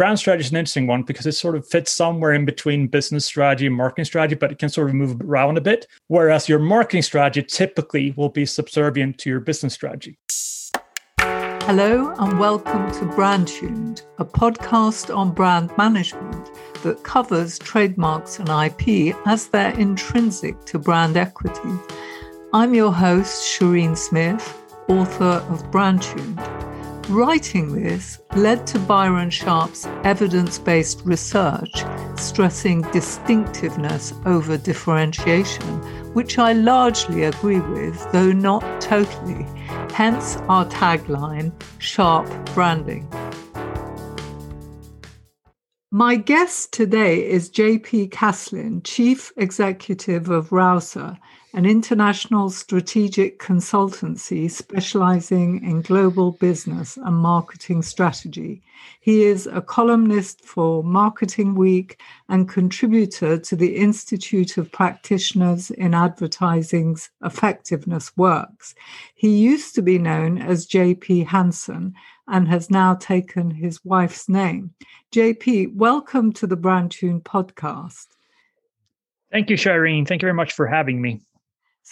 brand strategy is an interesting one because it sort of fits somewhere in between business strategy and marketing strategy, but it can sort of move around a bit. Whereas your marketing strategy typically will be subservient to your business strategy. Hello, and welcome to Brand Tuned, a podcast on brand management that covers trademarks and IP as they're intrinsic to brand equity. I'm your host, Shireen Smith, author of Brand Tuned. Writing this led to Byron Sharp's evidence based research stressing distinctiveness over differentiation, which I largely agree with, though not totally. Hence our tagline Sharp Branding. My guest today is JP Castlin, Chief Executive of Rouser an international strategic consultancy specializing in global business and marketing strategy. He is a columnist for Marketing Week and contributor to the Institute of Practitioners in Advertising's Effectiveness Works. He used to be known as JP Hansen and has now taken his wife's name. JP, welcome to the Brand Tuned podcast. Thank you, Shireen. Thank you very much for having me.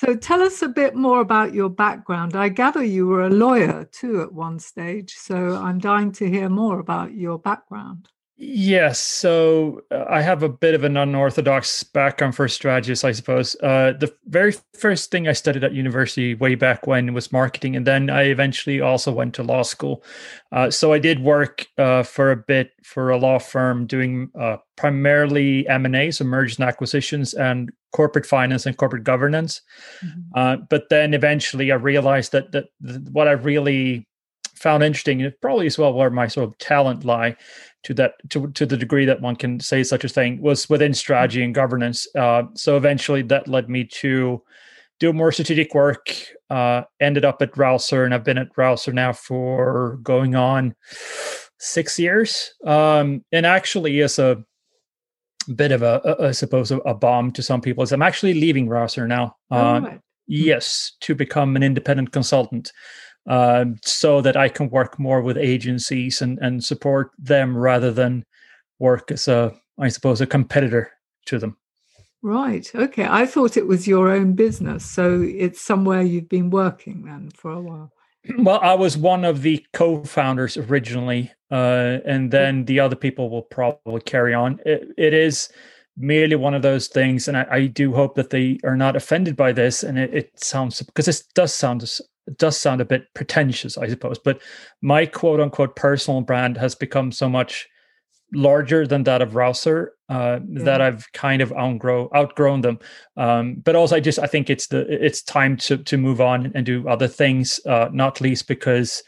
So tell us a bit more about your background. I gather you were a lawyer too at one stage. So I'm dying to hear more about your background. Yes. So uh, I have a bit of an unorthodox background for a strategist, I suppose. Uh, the very first thing I studied at university way back when was marketing. And then I eventually also went to law school. Uh, so I did work uh, for a bit for a law firm doing uh, primarily M&A, so mergers and acquisitions, and corporate finance and corporate governance. Mm-hmm. Uh, but then eventually I realized that, that, that what I really found interesting, and probably as well where my sort of talent lie, to that to, to the degree that one can say such a thing was within strategy and governance. Uh, so eventually that led me to do more strategic work. Uh, ended up at rouser and i've been at rouser now for going on six years. Um, and actually as a bit of a, a I suppose a, a, bomb to some people is i'm actually leaving rouser now. Uh, oh, yes to become an independent consultant um, so that I can work more with agencies and, and support them rather than work as a, I suppose, a competitor to them. Right. Okay. I thought it was your own business. So it's somewhere you've been working then for a while. Well, I was one of the co founders originally, uh, and then the other people will probably carry on. it, it is merely one of those things, and I, I, do hope that they are not offended by this. And it, it sounds because this does sound it does sound a bit pretentious, I suppose, but my quote unquote personal brand has become so much larger than that of Rouser uh, yeah. that I've kind of outgrow outgrown them. Um, but also, I just I think it's the it's time to to move on and do other things, uh, not least because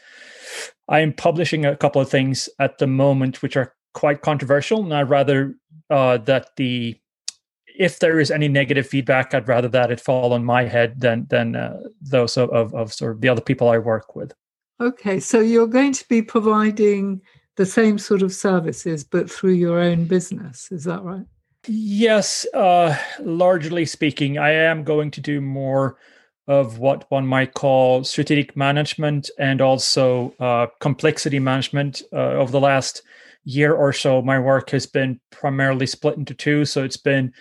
I am publishing a couple of things at the moment which are quite controversial, and I'd rather uh, that the if there is any negative feedback, I'd rather that it fall on my head than than uh, those of, of, of sort of the other people I work with. Okay, so you're going to be providing the same sort of services, but through your own business. Is that right? Yes, uh, largely speaking, I am going to do more of what one might call strategic management and also uh, complexity management. Uh, over the last year or so, my work has been primarily split into two. So it's been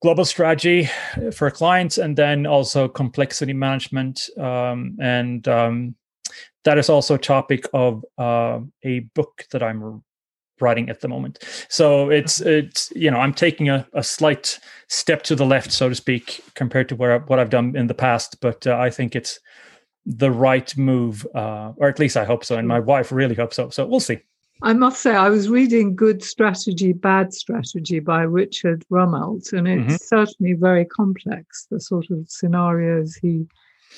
global strategy for clients and then also complexity management um, and um, that is also a topic of uh, a book that i'm writing at the moment. So it's it's you know i'm taking a, a slight step to the left so to speak compared to where what i've done in the past but uh, i think it's the right move uh, or at least i hope so and my wife really hopes so so we'll see I must say, I was reading Good Strategy, Bad Strategy by Richard Rumelt, and it's mm-hmm. certainly very complex, the sort of scenarios he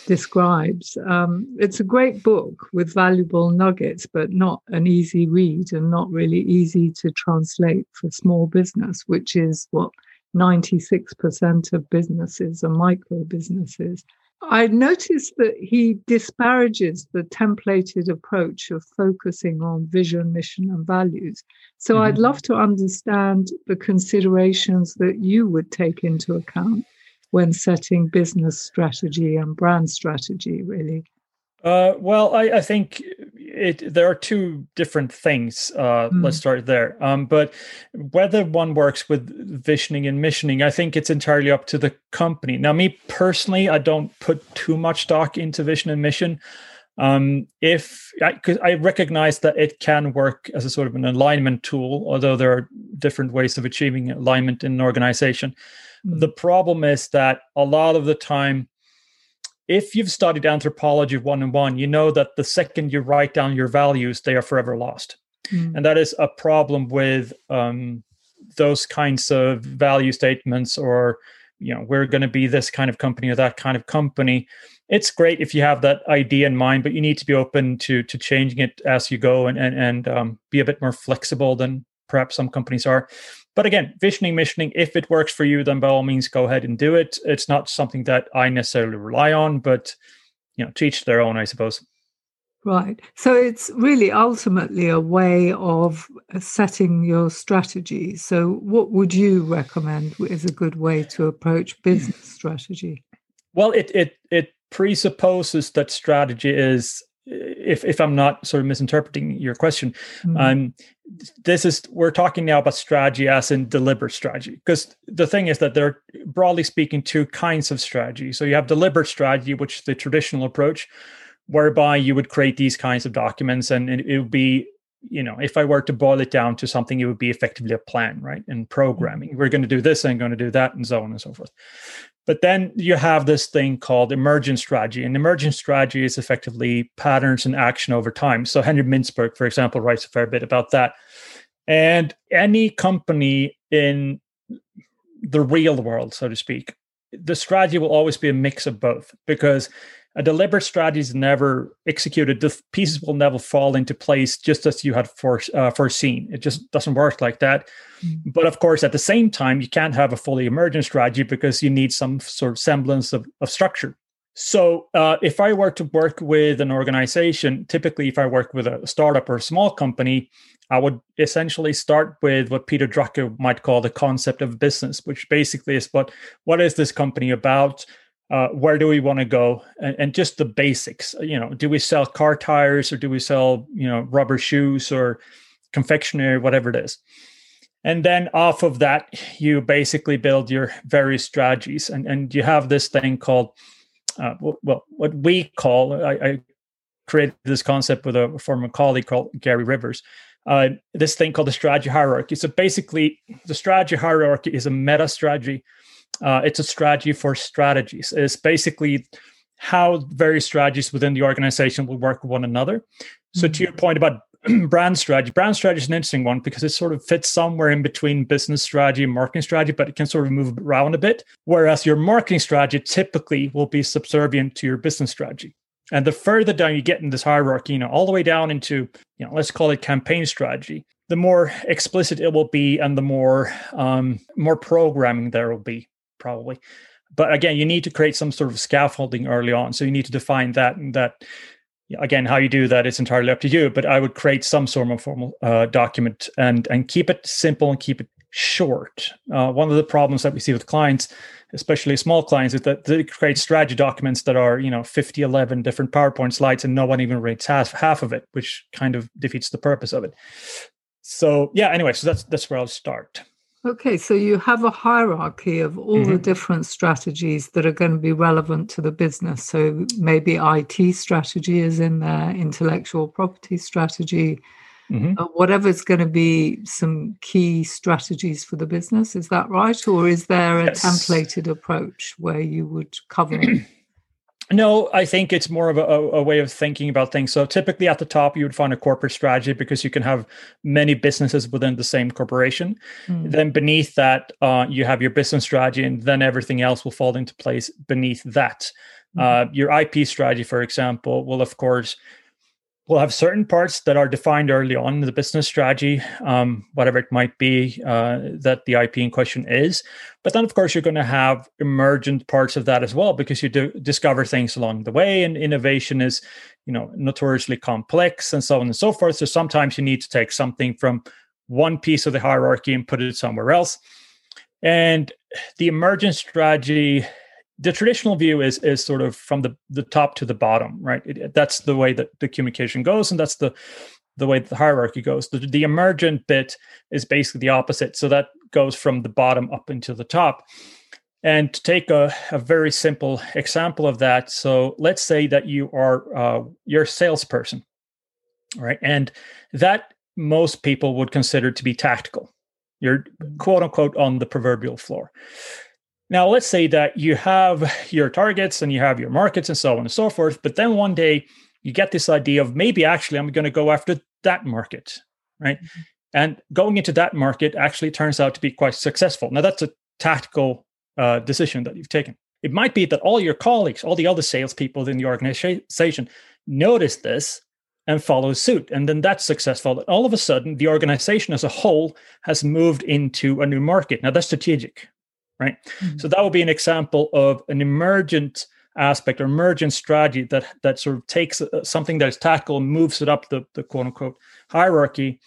describes. Um, it's a great book with valuable nuggets, but not an easy read and not really easy to translate for small business, which is what 96% of businesses are micro businesses. I noticed that he disparages the templated approach of focusing on vision, mission, and values. So mm-hmm. I'd love to understand the considerations that you would take into account when setting business strategy and brand strategy, really. Uh, well, I, I, think it, there are two different things. Uh, mm. Let's start there. Um, but whether one works with visioning and missioning, I think it's entirely up to the company. Now, me personally, I don't put too much stock into vision and mission. Um, if I, I, recognize that it can work as a sort of an alignment tool, although there are different ways of achieving alignment in an organization. Mm. The problem is that a lot of the time if you've studied anthropology one on one, you know that the second you write down your values, they are forever lost. Mm. And that is a problem with um, those kinds of value statements or, you know, we're going to be this kind of company or that kind of company. It's great if you have that idea in mind, but you need to be open to to changing it as you go and and, and um, be a bit more flexible than perhaps some companies are. But again, visioning, missioning, if it works for you, then by all means go ahead and do it. It's not something that I necessarily rely on, but you know, teach their own, I suppose. Right. So it's really ultimately a way of setting your strategy. So, what would you recommend is a good way to approach business strategy? Well, it it it presupposes that strategy is if if I'm not sort of misinterpreting your question, mm-hmm. um, this is we're talking now about strategy as in deliberate strategy because the thing is that there are broadly speaking two kinds of strategy. So you have deliberate strategy, which is the traditional approach, whereby you would create these kinds of documents, and it, it would be you know if I were to boil it down to something, it would be effectively a plan, right? In programming, mm-hmm. we're going to do this and going to do that, and so on and so forth. But then you have this thing called emergent strategy. And emergent strategy is effectively patterns in action over time. So Henry Mintzberg, for example, writes a fair bit about that. And any company in the real world, so to speak, the strategy will always be a mix of both because a deliberate strategy is never executed. The pieces will never fall into place just as you had for, uh, foreseen. It just doesn't work like that. Mm-hmm. But of course, at the same time, you can't have a fully emergent strategy because you need some sort of semblance of, of structure. So, uh, if I were to work with an organization, typically, if I work with a startup or a small company, I would essentially start with what Peter Drucker might call the concept of business, which basically is what what is this company about? Uh, where do we want to go? And, and, just the basics you know do we sell car tires or do we sell you know rubber shoes or confectionery whatever it is? And then off of that you basically build your various strategies. And, and you have this thing called uh, well what we call I, I, created this concept with a former colleague called gary rivers. Uh, this thing called the strategy hierarchy. So basically the strategy hierarchy is a meta strategy uh, it's a strategy for strategies. It's basically how various strategies within the organization will work with one another. So, mm-hmm. to your point about brand strategy, brand strategy is an interesting one because it sort of fits somewhere in between business strategy and marketing strategy, but it can sort of move around a bit. Whereas your marketing strategy typically will be subservient to your business strategy. And the further down you get in this hierarchy, you know, all the way down into, you know, let's call it campaign strategy, the more explicit it will be and the more um, more programming there will be probably. But again, you need to create some sort of scaffolding early on. So you need to define that and that again how you do that is entirely up to you but i would create some sort of formal uh, document and and keep it simple and keep it short uh, one of the problems that we see with clients especially small clients is that they create strategy documents that are you know 50 11 different powerpoint slides and no one even reads half, half of it which kind of defeats the purpose of it so yeah anyway so that's that's where i'll start Okay, so you have a hierarchy of all mm-hmm. the different strategies that are going to be relevant to the business. So maybe IT strategy is in there, intellectual property strategy, mm-hmm. uh, whatever's going to be some key strategies for the business. Is that right? Or is there a yes. templated approach where you would cover No, I think it's more of a, a, way of thinking about things. So typically at the top, you would find a corporate strategy because you can have many businesses within the same corporation. Mm. Then beneath that, uh, you have your business strategy, and then everything else will fall into place beneath that. Mm. Uh, your IP strategy, for example, will of course we'll have certain parts that are defined early on in the business strategy, um, whatever it might be uh, that the IP in question is. But then, of course, you're going to have emergent parts of that as well because you do discover things along the way, and innovation is, you know, notoriously complex and so on and so forth. So sometimes you need to take something from one piece of the hierarchy and put it somewhere else. And the emergent strategy the traditional view is is sort of from the the top to the bottom, right? It, that's the way that the communication goes, and that's the the way the hierarchy goes. The, the emergent bit is basically the opposite. So that goes from the bottom up into the top. And to take a, a very simple example of that, so let's say that you are uh, you're salesperson, right? And that most people would consider to be tactical. You're quote unquote on the proverbial floor. Now, let's say that you have your targets and you have your markets and so on and so forth, but then one day you get this idea of maybe actually I'm going to go after that market, right? Mm-hmm. And going into that market actually turns out to be quite successful. Now, that's a tactical uh, decision that you've taken. It might be that all your colleagues, all the other salespeople in the organization notice this and follow suit. And then that's successful. And all of a sudden, the organization as a whole has moved into a new market. Now, that's strategic, right? Mm-hmm. So that would be an example of an emergent aspect or emergent strategy that that sort of takes uh, something that is tactical and moves it up the, the quote unquote hierarchy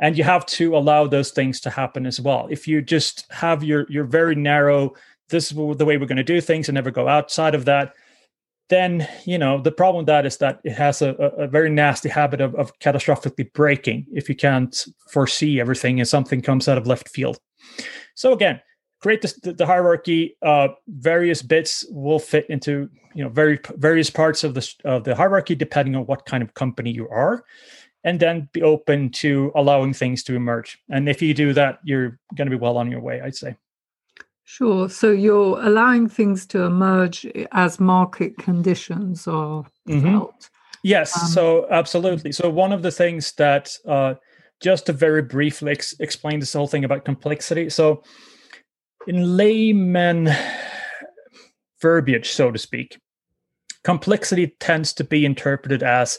and you have to allow those things to happen as well if you just have your your very narrow this is the way we're going to do things and never go outside of that then you know the problem with that is that it has a, a very nasty habit of, of catastrophically breaking if you can't foresee everything and something comes out of left field so again create the, the hierarchy. Uh, various bits will fit into you know very various parts of the of the hierarchy depending on what kind of company you are, and then be open to allowing things to emerge. And if you do that, you're going to be well on your way. I'd say. Sure. So you're allowing things to emerge as market conditions are mm-hmm. Yes. Um, so absolutely. So one of the things that uh, just to very briefly ex- explain this whole thing about complexity. So in layman verbiage, so to speak, complexity tends to be interpreted as,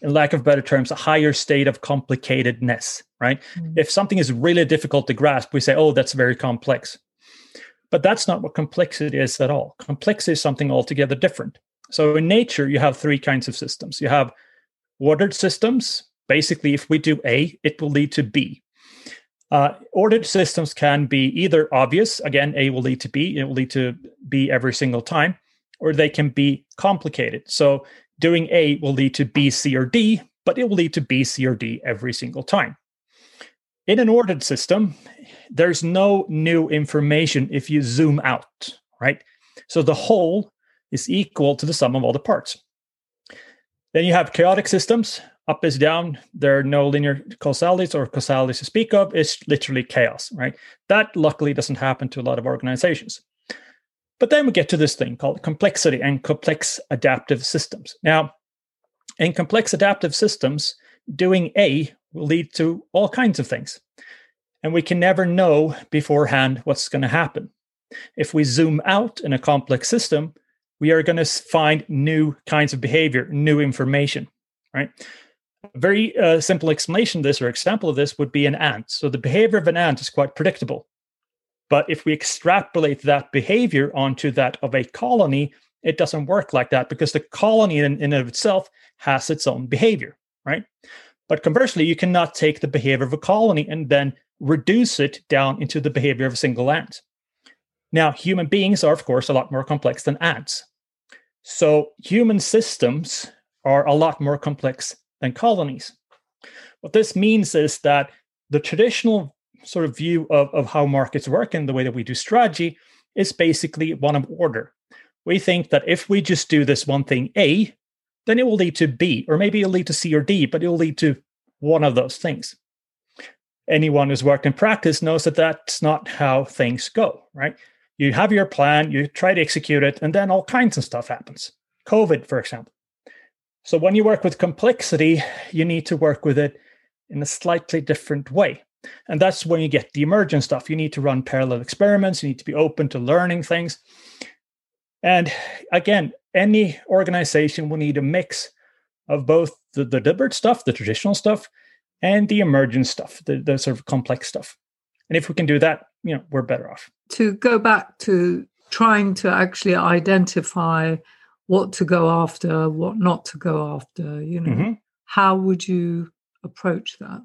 in lack of better terms, a higher state of complicatedness, right? Mm-hmm. If something is really difficult to grasp, we say, oh, that's very complex. But that's not what complexity is at all. Complexity is something altogether different. So in nature, you have three kinds of systems. You have ordered systems. Basically, if we do A, it will lead to B. Uh, ordered systems can be either obvious, again, A will lead to B, it will lead to B every single time, or they can be complicated. So doing A will lead to B, C, or D, but it will lead to B, C, or D every single time. In an ordered system, there's no new information if you zoom out, right? So the whole is equal to the sum of all the parts. Then you have chaotic systems up is down. There are no linear causalities or causalities to speak of. It's literally chaos, right? That luckily doesn't happen to a lot of organizations. But then we get to this thing called complexity and complex adaptive systems. Now, in complex adaptive systems, doing A will lead to all kinds of things. And we can never know beforehand what's going to happen. If we zoom out in a complex system, we are going to find new kinds of behavior, new information, right? A very uh, simple explanation of this or example of this would be an ant. So the behavior of an ant is quite predictable. But if we extrapolate that behavior onto that of a colony, it doesn't work like that because the colony in, in of itself has its own behavior, right? But conversely, you cannot take the behavior of a colony and then reduce it down into the behavior of a single ant. Now, human beings are, of course, a lot more complex than ants. So, human systems are a lot more complex than colonies. What this means is that the traditional sort of view of, of how markets work and the way that we do strategy is basically one of order. We think that if we just do this one thing A, then it will lead to B, or maybe it'll lead to C or D, but it will lead to one of those things. Anyone who's worked in practice knows that that's not how things go, right? You have your plan, you try to execute it, and then all kinds of stuff happens. COVID, for example. So when you work with complexity, you need to work with it in a slightly different way. And that's when you get the emergent stuff. You need to run parallel experiments, you need to be open to learning things. And again, any organization will need a mix of both the, the deliberate stuff, the traditional stuff, and the emergent stuff, the, the sort of complex stuff. And if we can do that, you know, we're better off. To go back to trying to actually identify what to go after, what not to go after, you know, mm-hmm. how would you approach that?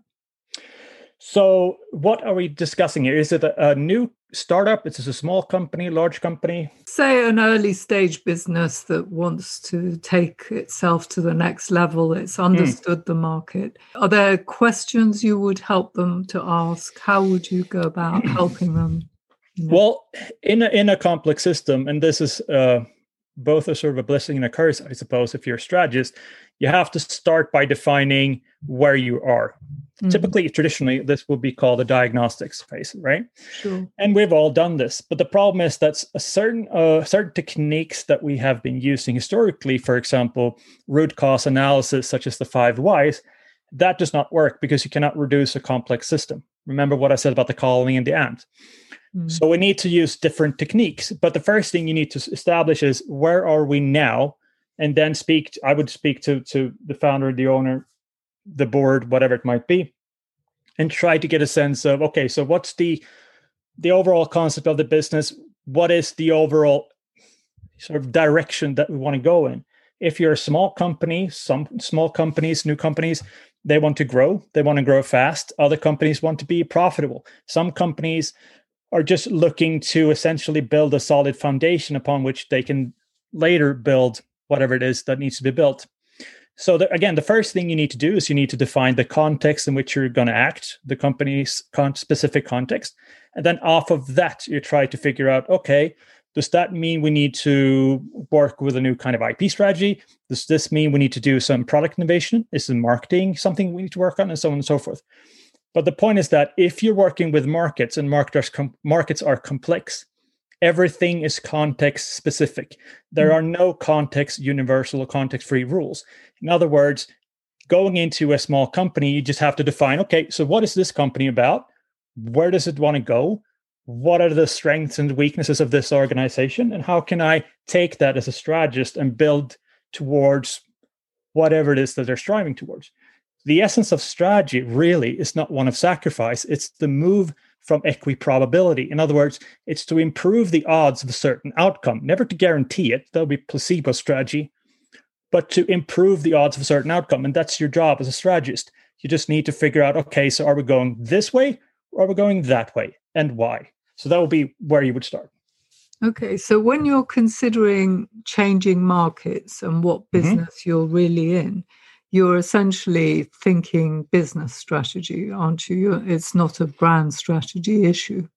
So, what are we discussing here? Is it a, a new startup? Is it a small company, large company? Say an early stage business that wants to take itself to the next level. It's hmm. understood mm. the market. Are there questions you would help them to ask? How would you go about helping them? You know? Well, in a, in a complex system, and this is uh, both a sort of a blessing and a curse, I suppose, if you're a strategist, you have to start by defining where you are. Mm-hmm. Typically, traditionally, this would be called a diagnostics phase, right? Sure. And we've all done this, but the problem is that a certain uh, certain techniques that we have been using historically, for example, root cause analysis, such as the five whys, that does not work because you cannot reduce a complex system. Remember what I said about the colony and the ant. Mm. So we need to use different techniques. But the first thing you need to establish is where are we now, and then speak. To, I would speak to to the founder, the owner, the board, whatever it might be, and try to get a sense of okay, so what's the the overall concept of the business? What is the overall sort of direction that we want to go in? If you're a small company, some small companies, new companies, they want to grow. They want to grow fast. Other companies want to be profitable. Some companies are just looking to essentially build a solid foundation upon which they can later build whatever it is that needs to be built. So the, again, the first thing you need to do is you need to define the context in which you're going to act, the company's con- specific context, and then off of that, you try to figure out, okay, does that mean we need to work with a new kind of IP strategy? Does this mean we need to do some product innovation? Is the marketing something we need to work on, and so on and so forth? But the point is that if you're working with markets and marketers com- markets are complex, everything is context specific. There mm. are no context universal or context free rules. In other words, going into a small company, you just have to define okay, so what is this company about? Where does it want to go? What are the strengths and weaknesses of this organization? And how can I take that as a strategist and build towards whatever it is that they're striving towards? The essence of strategy really is not one of sacrifice, it's the move from equiprobability. In other words, it's to improve the odds of a certain outcome, never to guarantee it, that'll be placebo strategy, but to improve the odds of a certain outcome. And that's your job as a strategist. You just need to figure out okay, so are we going this way or are we going that way and why? So that will be where you would start. Okay, so when you're considering changing markets and what mm-hmm. business mm-hmm. you're really in, you're essentially thinking business strategy, aren't you? It's not a brand strategy issue.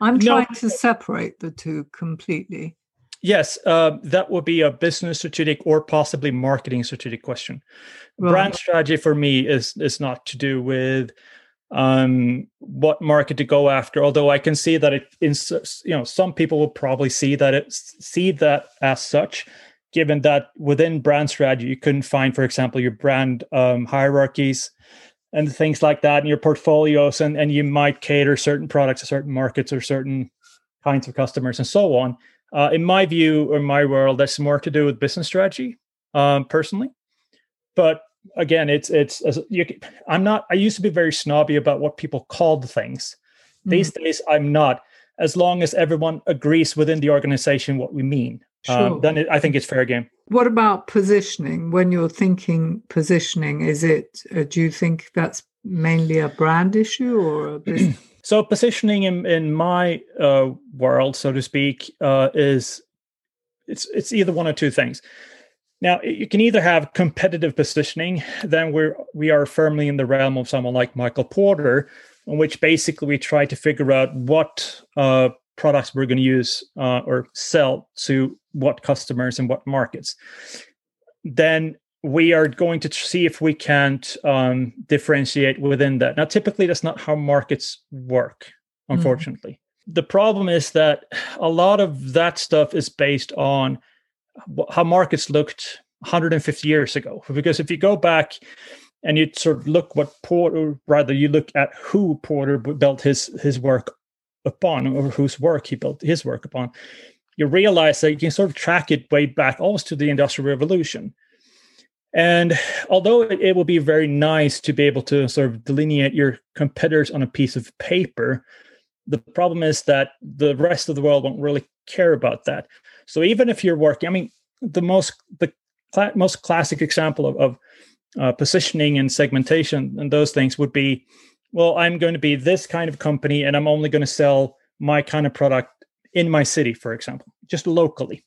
I'm trying no. to separate the two completely. Yes, uh, that would be a business strategic or possibly marketing strategic question. Right. Brand strategy for me is is not to do with um, what market to go after. Although I can see that it, in you know, some people will probably see that it see that as such given that within brand strategy you couldn't find for example your brand um, hierarchies and things like that in your portfolios and, and you might cater certain products to certain markets or certain kinds of customers and so on. Uh, in my view or my world that's more to do with business strategy um, personally. But again it's it's you, i'm not i used to be very snobby about what people called things. Mm-hmm. these days i'm not as long as everyone agrees within the organization what we mean sure. um, then it, I think it's fair game. What about positioning? When you're thinking positioning, is it? Uh, do you think that's mainly a brand issue or a business? so positioning in in my uh, world, so to speak, uh, is it's it's either one or two things. Now you can either have competitive positioning, then we're we are firmly in the realm of someone like Michael Porter, in which basically we try to figure out what uh, products we're going to use uh, or sell to what customers and what markets. Then we are going to see if we can't um, differentiate within that. Now, typically, that's not how markets work, hmm. unfortunately. Mm. The problem is that a lot of that stuff is based on how markets looked 150 years ago. Because if you go back and you sort of look what Porter, rather you look at who Porter built his his work upon or whose work he built his work upon, you realize that you can sort of track it way back almost to the Industrial Revolution. And although it, it will be very nice to be able to sort of delineate your competitors on a piece of paper, the problem is that the rest of the world won't really care about that. So even if you're working, I mean, the most the cl- most classic example of, of uh, positioning and segmentation and those things would be well, I'm going to be this kind of company and I'm only going to sell my kind of product in my city, for example, just locally.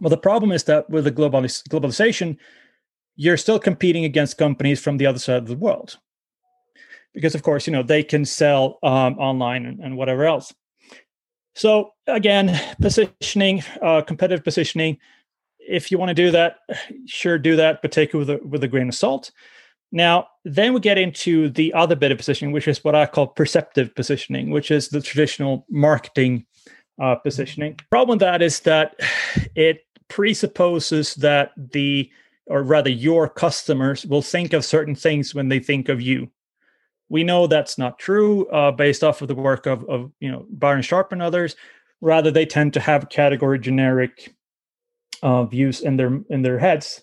Well, the problem is that with the globalis- globalization, you're still competing against companies from the other side of the world. Because, of course, you know, they can sell um, online and, and whatever else. So, again, positioning, uh, competitive positioning, if you want to do that, sure, do that, but take it with a, with a grain of salt. Now, then we get into the other bit of positioning, which is what I call perceptive positioning, which is the traditional marketing uh, positioning. Problem with that is that it presupposes that the, or rather, your customers will think of certain things when they think of you. We know that's not true uh, based off of the work of, of you know Byron Sharp and others. Rather, they tend to have category generic uh, views in their in their heads.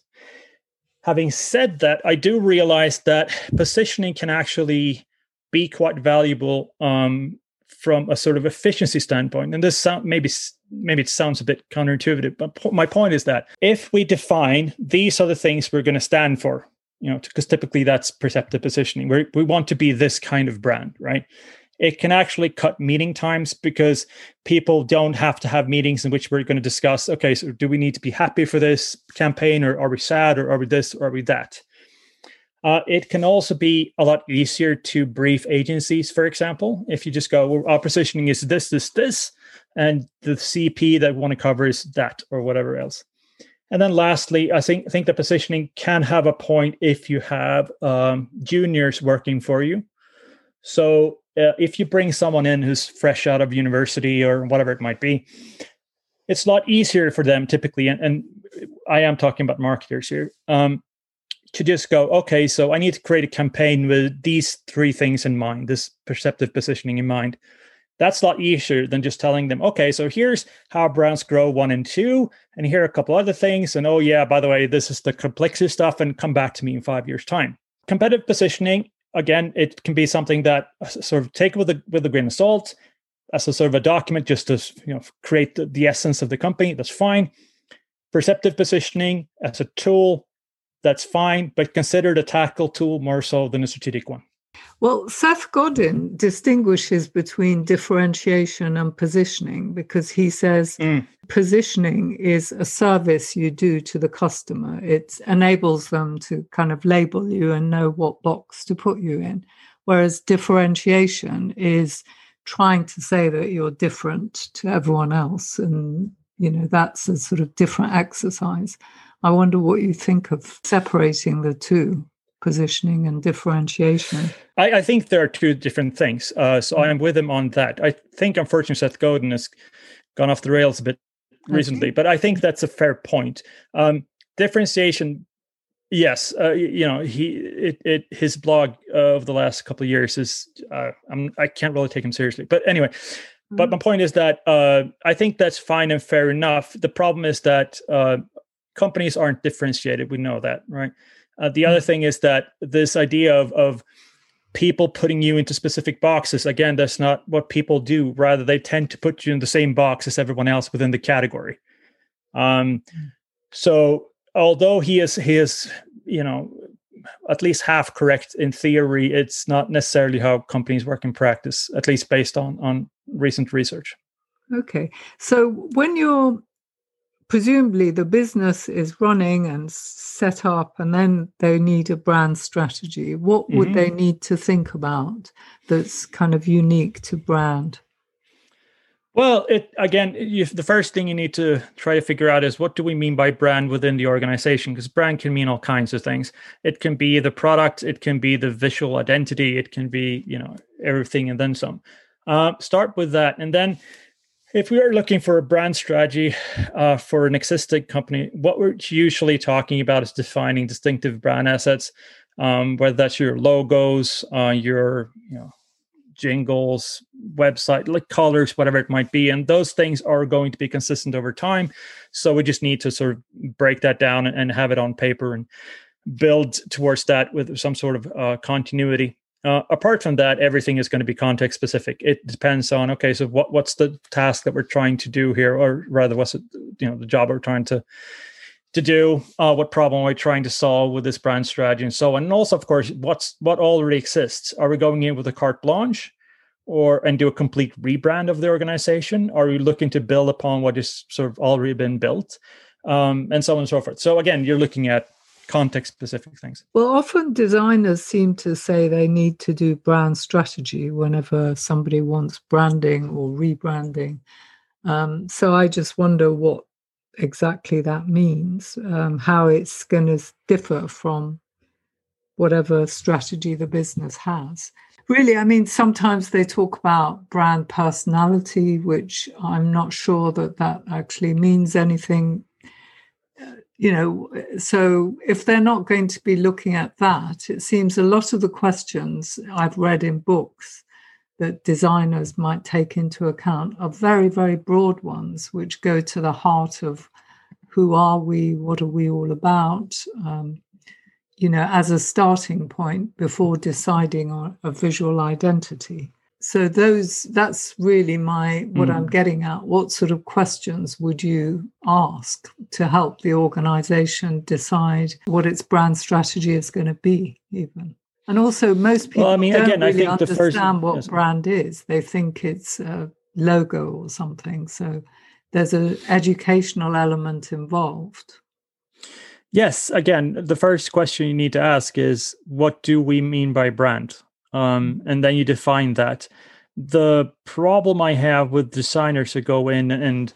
Having said that, I do realize that positioning can actually be quite valuable um, from a sort of efficiency standpoint. And this sound maybe maybe it sounds a bit counterintuitive, but po- my point is that if we define these are the things we're going to stand for, you know, because typically that's perceptive positioning. We we want to be this kind of brand, right? it can actually cut meeting times because people don't have to have meetings in which we're going to discuss okay so do we need to be happy for this campaign or are we sad or are we this or are we that uh, it can also be a lot easier to brief agencies for example if you just go well, our positioning is this this this and the cp that we want to cover is that or whatever else and then lastly, I think think the positioning can have a point if you have um, juniors working for you. So uh, if you bring someone in who's fresh out of university or whatever it might be, it's a lot easier for them typically. And, and I am talking about marketers here. Um, to just go, okay, so I need to create a campaign with these three things in mind, this perceptive positioning in mind. That's a lot easier than just telling them, okay, so here's how brands grow one and two, and here are a couple other things. And oh, yeah, by the way, this is the complexity stuff, and come back to me in five years' time. Competitive positioning again, it can be something that uh, sort of take with a with a grain of salt as a sort of a document just to you know create the, the essence of the company. That's fine. Perceptive positioning as a tool, that's fine, but consider the tactical tool more so than a strategic one. Well, Seth Godin distinguishes between differentiation and positioning because he says mm. positioning is a service you do to the customer. It enables them to kind of label you and know what box to put you in. Whereas differentiation is trying to say that you're different to everyone else. And, you know, that's a sort of different exercise. I wonder what you think of separating the two positioning and differentiation? I, I, think there are two different things. Uh, so I am with him on that. I think, unfortunately, Seth Godin has gone off the rails a bit recently, okay. but I think that's a fair point. Um, differentiation, yes, uh, you know, he it, it his blog uh, of the last couple of years is uh, I'm I can't really take him seriously, but anyway. Mm-hmm. But my point is that uh, I think that's fine and fair enough. The problem is that uh, companies aren't differentiated. We know that, right? Uh, the other thing is that this idea of, of people putting you into specific boxes, again, that's not what people do. Rather, they tend to put you in the same box as everyone else within the category. Um, so although he is he is you know at least half correct in theory, it's not necessarily how companies work in practice, at least based on on recent research. Okay, so when you're presumably the business is running and set up and then they need a brand strategy what would mm-hmm. they need to think about that's kind of unique to brand well it again you, the first thing you need to try to figure out is what do we mean by brand within the organization? Because brand can mean all kinds of things. It can be the product it can be the visual identity it can be you know everything and then some. Uh, start with that. And then if we are looking for a brand strategy uh, for an existing company, what we're usually talking about is defining distinctive brand assets, um, whether that's your logos, uh, your you know, jingles, website, like colors, whatever it might be. And those things are going to be consistent over time. So we just need to sort of break that down and have it on paper and build towards that with some sort of uh, continuity. Uh, apart from that, everything is going to be context specific. It depends on okay, so what what's the task that we're trying to do here, or rather, what's it, you know the job we're trying to to do, uh, what problem are we trying to solve with this brand strategy, and so on. And also, of course, what's what already exists. Are we going in with a carte blanche, or and do a complete rebrand of the organization? Are we looking to build upon what is sort of already been built, um, and so on and so forth? So again, you're looking at context specific things. Well, often designers seem to say they need to do brand strategy whenever somebody wants branding or rebranding. Um, so I just wonder what exactly that means, um, how it's going to differ from whatever strategy the business has. Really, I mean, sometimes they talk about brand personality, which I'm not sure that that actually means anything. Uh, you know, so if they're not going to be looking at that, it seems a lot of the questions I've read in books that designers might take into account are very, very broad ones, which go to the heart of who are we, what are we all about, um, you know, as a starting point before deciding on a visual identity. So those that's really my what mm. I'm getting at. What sort of questions would you ask to help the organization decide what its brand strategy is going to be even? And also, most people well, I mean, don't again, really understand first, what yes. brand is. They think it's a logo or something. So there's an educational element involved. Yes. Again, the first question you need to ask is, what do we mean by brand? Um, and then you define that. The problem I have with designers who go in and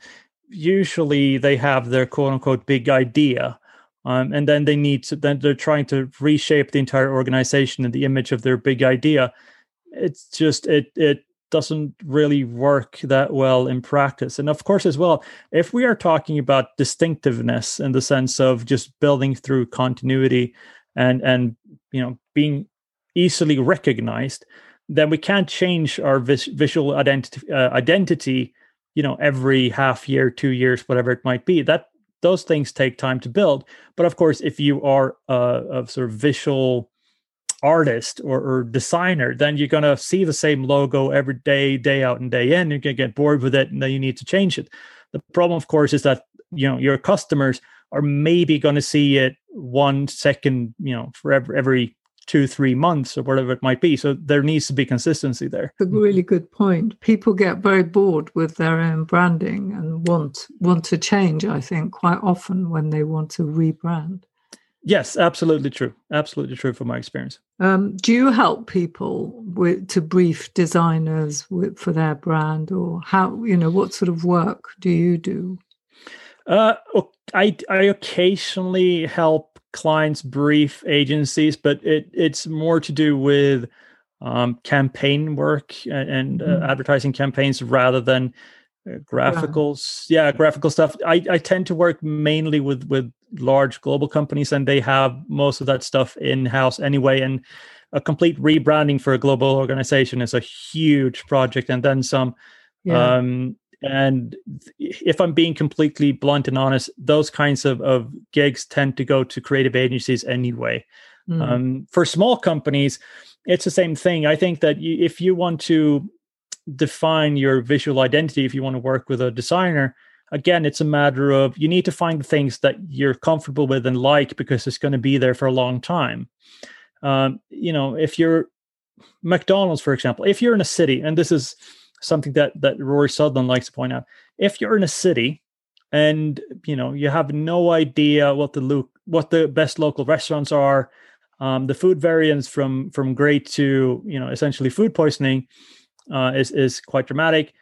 usually they have their quote unquote big idea um, and then they need to then they're trying to reshape the entire organization and the image of their big idea. It's just it it doesn't really work that well in practice. And of course as well if we are talking about distinctiveness in the sense of just building through continuity and and you know being easily recognized then we can't change our vis- visual identity uh, identity you know every half year two years whatever it might be. That those things take time to build. But of course, if you are a, sort of visual artist or, or, designer, then you're going to see the same logo every day, day out and day in. You're going to get bored with it, and then you need to change it. The problem, of course, is that you know your customers are maybe going to see it one second, you know, for every, every two, three months or whatever it might be. So there needs to be consistency there. A really good point. People get very bored with their own branding and want want to change, I think, quite often when they want to rebrand. Yes, absolutely true. Absolutely true from my experience. Um, do you help people with, to brief designers with, for their brand, or how you know what sort of work do you do? Uh, I I occasionally help clients brief agencies, but it it's more to do with um, campaign work and, and uh, mm. advertising campaigns rather than uh, graphicals. Yeah. yeah, graphical stuff. I, I tend to work mainly with with large global companies, and they have most of that stuff in house anyway. And a complete rebranding for a global organization is a huge project, and then some. Yeah. Um, and if I'm being completely blunt and honest, those kinds of, of gigs tend to go to creative agencies anyway. Mm. Um, for small companies, it's the same thing. I think that you, if you want to define your visual identity, if you want to work with a designer, again, it's a matter of you need to find the things that you're comfortable with and like because it's going to be there for a long time. Um, you know, if you're McDonald's, for example, if you're in a city, and this is something that that Rory Sutherland likes to point out. If you're in a city and you know you have no idea what the lo- what the best local restaurants are, um, the food variance from from great to you know essentially food poisoning uh, is is quite dramatic.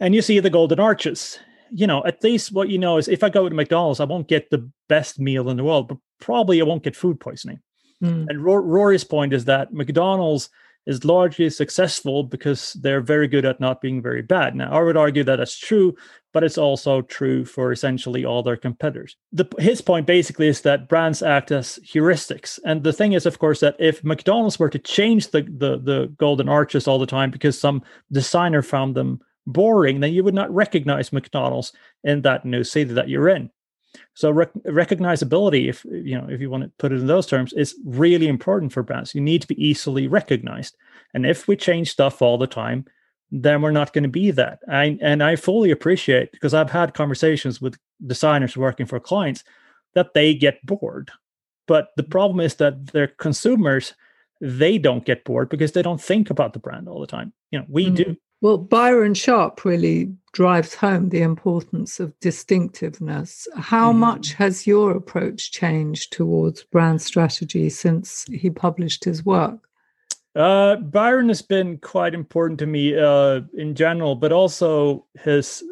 And you see the golden arches. You know, at least what you know is if I go to McDonald's, I won't get the best meal in the world, but probably I won't get food poisoning. Mm. And Rory's point is that McDonald's is largely successful because they're very good at not being very bad. Now, I would argue that that's true, but it's also true for essentially all their competitors. The, his point basically is that brands act as heuristics. And the thing is, of course, that if McDonald's were to change the, the, the golden arches all the time because some designer found them boring, then you would not recognize McDonald's in that new city that you're in. So rec- recognizability, if you know, if you want to put it in those terms, is really important for brands. You need to be easily recognized. And if we change stuff all the time, then we're not going to be that. I, and I fully appreciate because I've had conversations with designers working for clients that they get bored. But the problem is that their consumers they don't get bored because they don't think about the brand all the time. You know, we mm. do. Well, Byron Sharp really drives home the importance of distinctiveness. How mm. much has your approach changed towards brand strategy since he published his work? Uh, Byron has been quite important to me uh, in general, but also his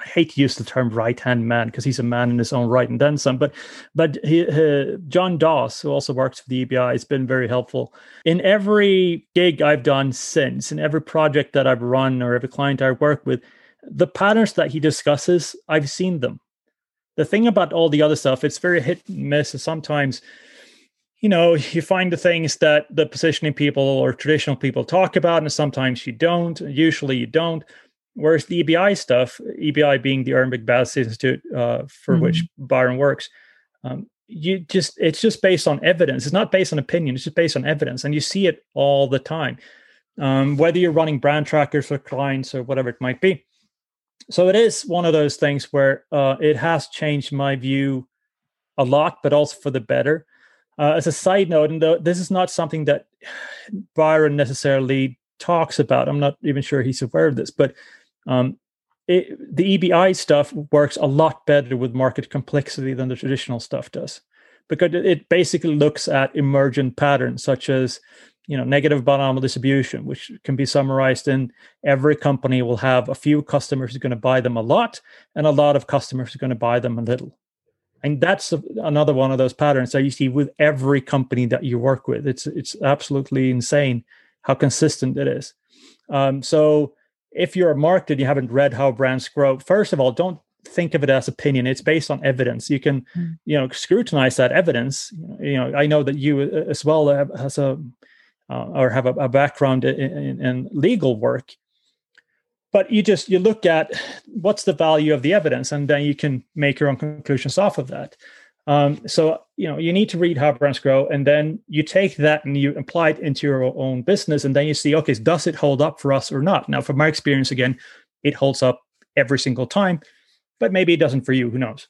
I hate to use the term right hand man because he's a man in his own right and then some. But but he, he, John Dawes, who also works for the EBI, has been very helpful in every gig I've done since, in every project that I've run or every client I work with. The patterns that he discusses, I've seen them. The thing about all the other stuff, it's very hit and miss. Sometimes you know, you find the things that the positioning people or traditional people talk about, and sometimes you don't. Usually you don't. Whereas the EBI stuff, EBI being the Ehrenberg Bass Institute uh, for mm-hmm. which Byron works, um, you just it's just based on evidence. It's not based on opinion. It's just based on evidence, and you see it all the time. Um, whether you're running brand trackers for clients or whatever it might be. So it is one of those things where uh, it has changed my view a lot, but also for the better. Uh, as a side note, and the, this is not something that Byron necessarily talks about. I'm not even sure he's aware of this, but um, it, the EBI stuff works a lot better with market complexity than the traditional stuff does, because it basically looks at emergent patterns such as you know negative binomial distribution, which can be summarized in every company will have a few customers who are going to buy them a lot, and a lot of customers who are going to buy them a little. And that's another one of those patterns that you see with every company that you work with. It's it's absolutely insane how consistent it is. Um, so if you're a marketer you haven't read how brands grow first of all don't think of it as opinion. It's based on evidence. You can mm. you know scrutinize that evidence. You know i know that you uh, as well have, has a uh, or have a, a background in, in, in, legal work. But you just you look at what's the value of the evidence and then you can make your own conclusions off of that um, so you know you need to read how brands grow, and then you take that and you apply it into your own business, and then you see, okay, does it hold up for us or not? Now, from my experience, again, it holds up every single time, but maybe it doesn't for you. Who knows?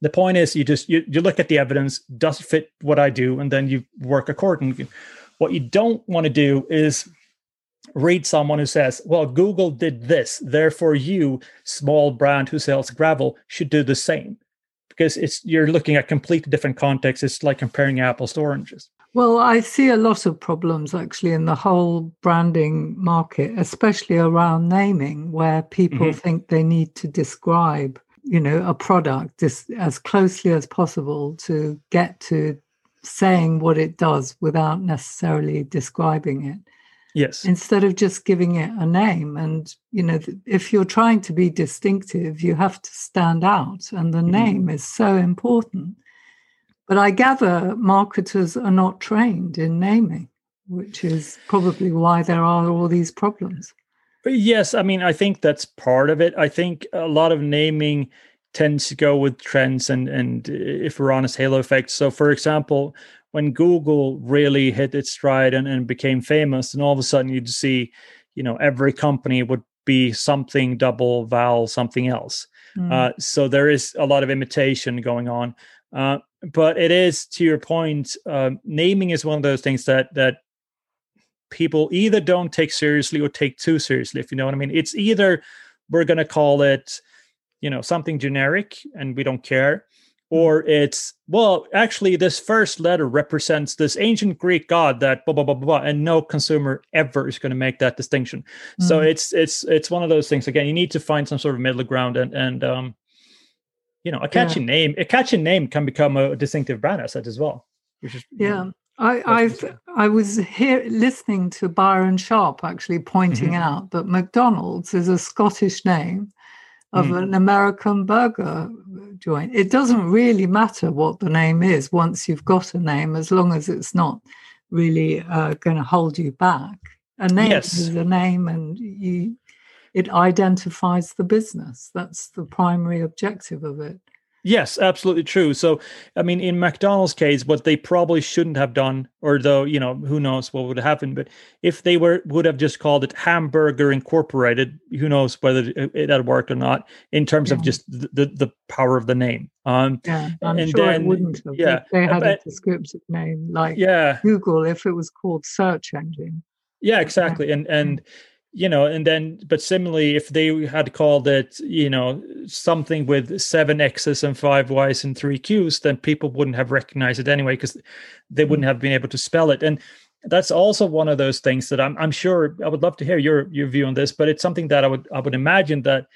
The point is, you just you, you look at the evidence, does it fit what I do, and then you work accordingly. What you don't want to do is read someone who says, well, Google did this, therefore you, small brand who sells gravel, should do the same because it's you're looking at completely different contexts. It's like comparing apples to oranges. Well, I see a lot of problems actually in the whole branding market, especially around naming, where people mm-hmm. think they need to describe, you know, a product as, as closely as possible to get to saying what it does without necessarily describing it. Yes. Instead of just giving it a name. And, you know, if you're trying to be distinctive, you have to stand out. And the mm-hmm. name is so important. But I gather marketers are not trained in naming, which is probably why there are all these problems. Yes. I mean, I think that's part of it. I think a lot of naming tends to go with trends and and if we're honest halo effects so for example when Google really hit its stride and, and became famous, and all of a sudden you'd see, you know, every company would be something double vowel something else. Mm. Uh, so there is a lot of imitation going on. Uh, but it is to your point, uh, naming is one of those things that that people either don't take seriously or take too seriously. If you know what I mean, it's either we're going to call it, you know, something generic and we don't care, Hmm. or it's well actually this first letter represents this ancient greek god that blah blah blah blah, and no consumer ever is going to make that distinction mm-hmm. so hmm. it's it's it's one of those things again you need to find some sort of middle ground and and um you know a catchy yeah. name a catchy name can become a distinctive brand asset as well which is yeah know, I, I've I was here listening to Byron Sharp actually pointing mm-hmm. out that McDonald's is a Scottish name of mm. an American burger joint. It doesn't really matter what the name is once you've got a name, as long as it's not really uh, going to hold you back. A name yes. is a name, and you it identifies the business. That's the primary objective of it. Yes, absolutely true. So, I mean, in McDonald's case, what they probably shouldn't have done, or though you know, who knows what would have happened, but if they were would have just called it Hamburger Incorporated, who knows whether it, had worked or not in terms yeah. of just the, the, power of the name. Um, yeah, I'm and sure then, it wouldn't have. Yeah, they had but, a descriptive name like yeah. Google if it was called search engine. Yeah, exactly, and and you know and then but similarly if they had called it you know something with seven x's and five y's and three q's then people wouldn't have recognized it anyway because they wouldn't have been able to spell it. And that's also one of those things that I'm, I'm sure i would love to hear your your view on this but it's something that i would i would imagine that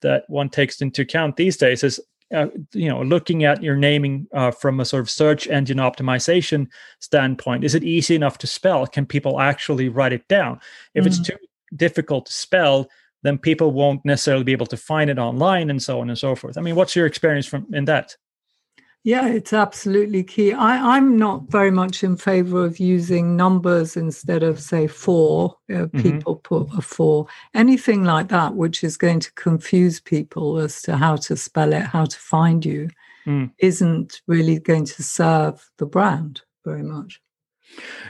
that one takes into account these days is uh, you know looking at your naming uh, from a sort of search engine optimization standpoint is it easy enough to spell? Can people actually write it down? If mm. it's too difficult to spell, then people won't necessarily be able to find it online and so on and so forth. I mean, what's your experience from in that? Yeah, it's absolutely key. I, am not very much in favor of using numbers instead of, say, four. Uh, mm-hmm. People put a four. Anything like that, which is going to confuse people as to how to spell it, how to find you, mm. isn't really going to serve the brand very much.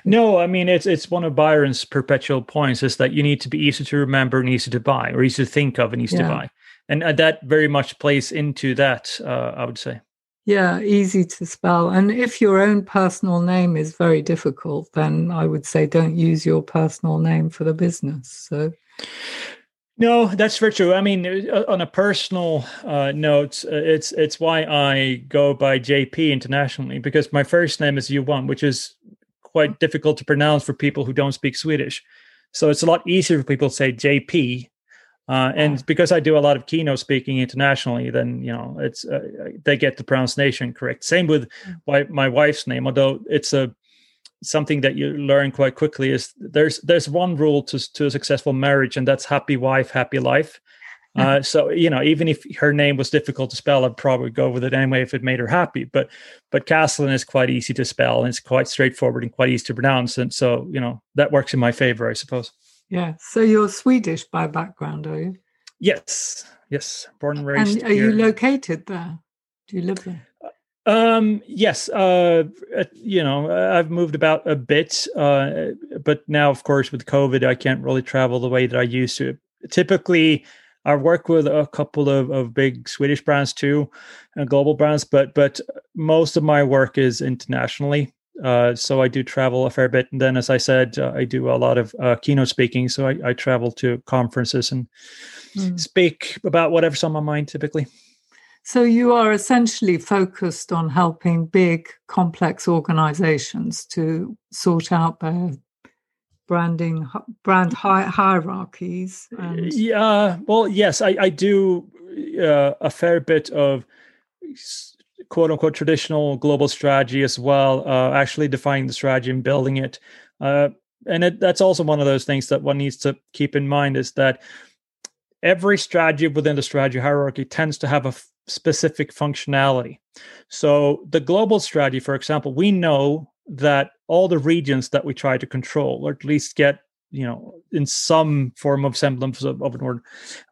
No, I mean it's it's one of Byron's perpetual points is that you need to be easy to remember and easy to buy, or easy to think of and easy yeah. to buy, and uh, that very much plays into that. Uh, I would say. Yeah, easy to spell. And if your own personal name is very difficult, then I would say don't use your personal name for the business. So. No, that's very true. I mean, uh, on a personal uh, note, uh, it's it's why I go by JP internationally because my first name is Yuan, which is quite difficult to pronounce for people who don't speak Swedish. So it's a lot easier for people to say JP. Uh, and because I do a lot of keynote speaking internationally, then you know it's uh, they get the pronunciation correct. Same with mm. my wife's name, although it's a something that you learn quite quickly. Is there's there's one rule to to a successful marriage, and that's happy wife, happy life. Uh, so you know, even if her name was difficult to spell, I'd probably go with it anyway if it made her happy. But but Castlin is quite easy to spell and it's quite straightforward and quite easy to pronounce, and so you know that works in my favor, I suppose. Yeah. So you're Swedish by background, are you? Yes. Yes. Born and raised. And are here. you located there? Do you live there? Um, yes, uh, you know, I've moved about a bit, uh, but now, of course, with COVID, I can't really travel the way that I used to. Typically, I work with a couple of, of big Swedish brands too, and global brands, but but most of my work is internationally. Uh, so I do travel a fair bit, and then, as I said, uh, I do a lot of uh, keynote speaking. So I, I, travel to conferences and mm. speak about whatever's on my mind, typically. So you are essentially focused on helping big, complex organizations to sort out their branding brand hi- hierarchies and... yeah well yes i, I do uh, a fair bit of quote unquote traditional global strategy as well uh, actually defining the strategy and building it uh, and it, that's also one of those things that one needs to keep in mind is that every strategy within the strategy hierarchy tends to have a f- specific functionality. So the global strategy for example we know that all the regions that we try to control, or at least get, you know, in some form of semblance of, of an order,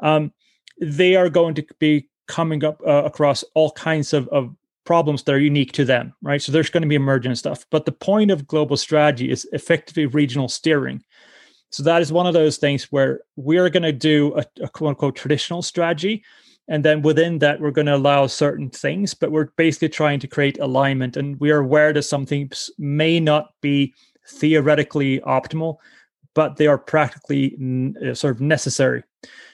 um, they are going to be coming up uh, across all kinds of, of problems that are unique to them, right? So there's going to be emergent stuff. But the point of global strategy is effectively regional steering. So that is one of those things where we are going to do a, a quote unquote traditional strategy and then within that we're going to allow certain things but we're basically trying to create alignment. And we are aware that some things may not be theoretically optimal but they are practically uh, sort of necessary.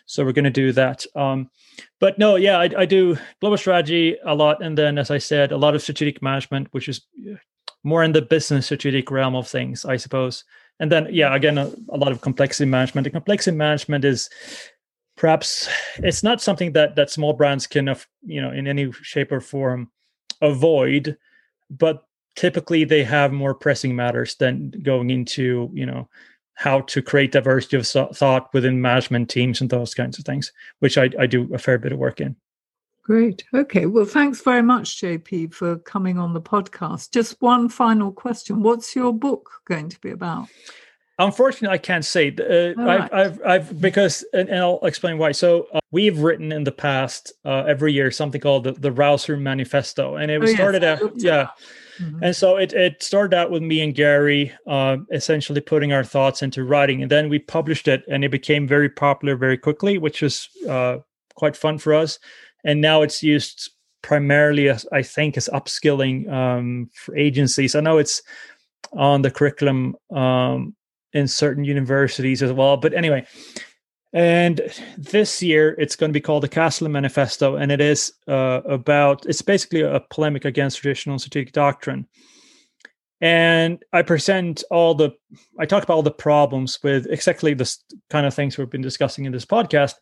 So we're going to do that. Um, but no yeah I, I, do global strategy a lot. And then as i said a lot of strategic management which is uh, more in the business strategic realm of things i suppose. And then yeah again a, a lot of complexity management. And complexity management is perhaps it's not something that that small brands can you know in any shape or form avoid but typically they have more pressing matters than going into you know how to create diversity of thought within management teams and those kinds of things which I, I do a fair bit of work in. Great. Okay. Well thanks very much jp for coming on the podcast. Just one final question. What's your book going to be about Unfortunately, I can't say. Uh, I've, I've, I've, because, and, and I'll explain why. So uh, we've written in the past uh, every year something called the, the Rouser Manifesto, and it was oh, started out, yeah. Mm-hmm. And so it, it started out with me and Gary uh, essentially putting our thoughts into writing. And then we published it and it became very popular very quickly, which was uh, quite fun for us. And now it's used primarily, as I think, as upskilling um, for agencies. I know it's on the curriculum um, in certain universities as well. But anyway, and this year it's going to be called the Castle Manifesto, and it is uh, about it's basically a polemic against traditional strategic doctrine. And I present all the I talk about all the problems with exactly this kind of things we've been discussing in this podcast,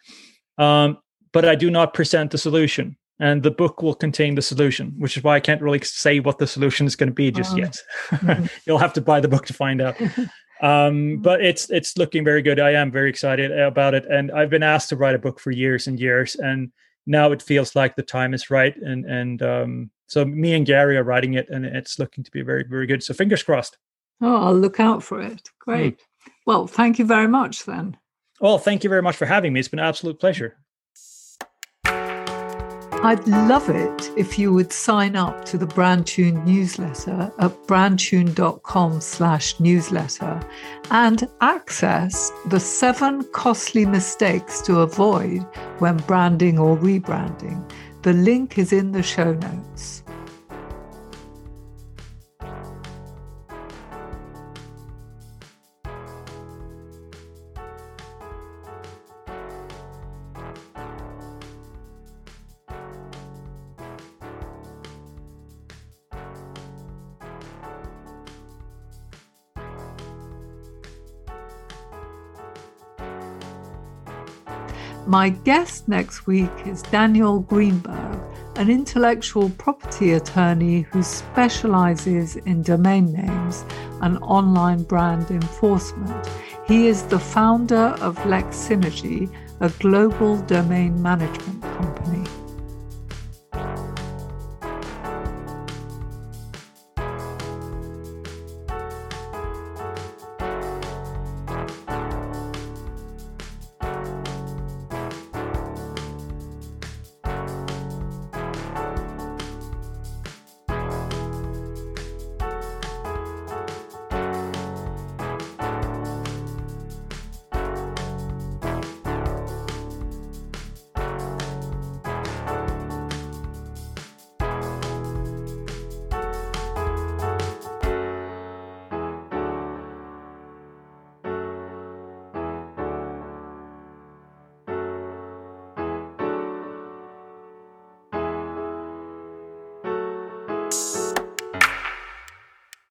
um, but I do not present the solution. And the book will contain the solution, which is why I can't really say what the solution is going to be just uh, yet. Mm-hmm. You'll have to buy the book to find out. Um, mm-hmm. but it's it's looking very good. I am very excited about it, and I've been asked to write a book for years and years, and now it feels like the time is right. And and um, so me and Gary are writing it, and it's looking to be very very good. So fingers crossed. Oh, I'll look out for it. Great. Mm. Well, thank you very much then. Well, thank you very much for having me. It's been an absolute pleasure. I'd love it if you would sign up to the Brand Tuned newsletter at brandtuned.com slash newsletter and access the seven costly mistakes to avoid when branding or rebranding. The link is in the show notes. My guest next week is Daniel Greenberg, an intellectual property attorney who specializes in domain names and online brand enforcement. He is the founder of Lexsynergy, a global domain management.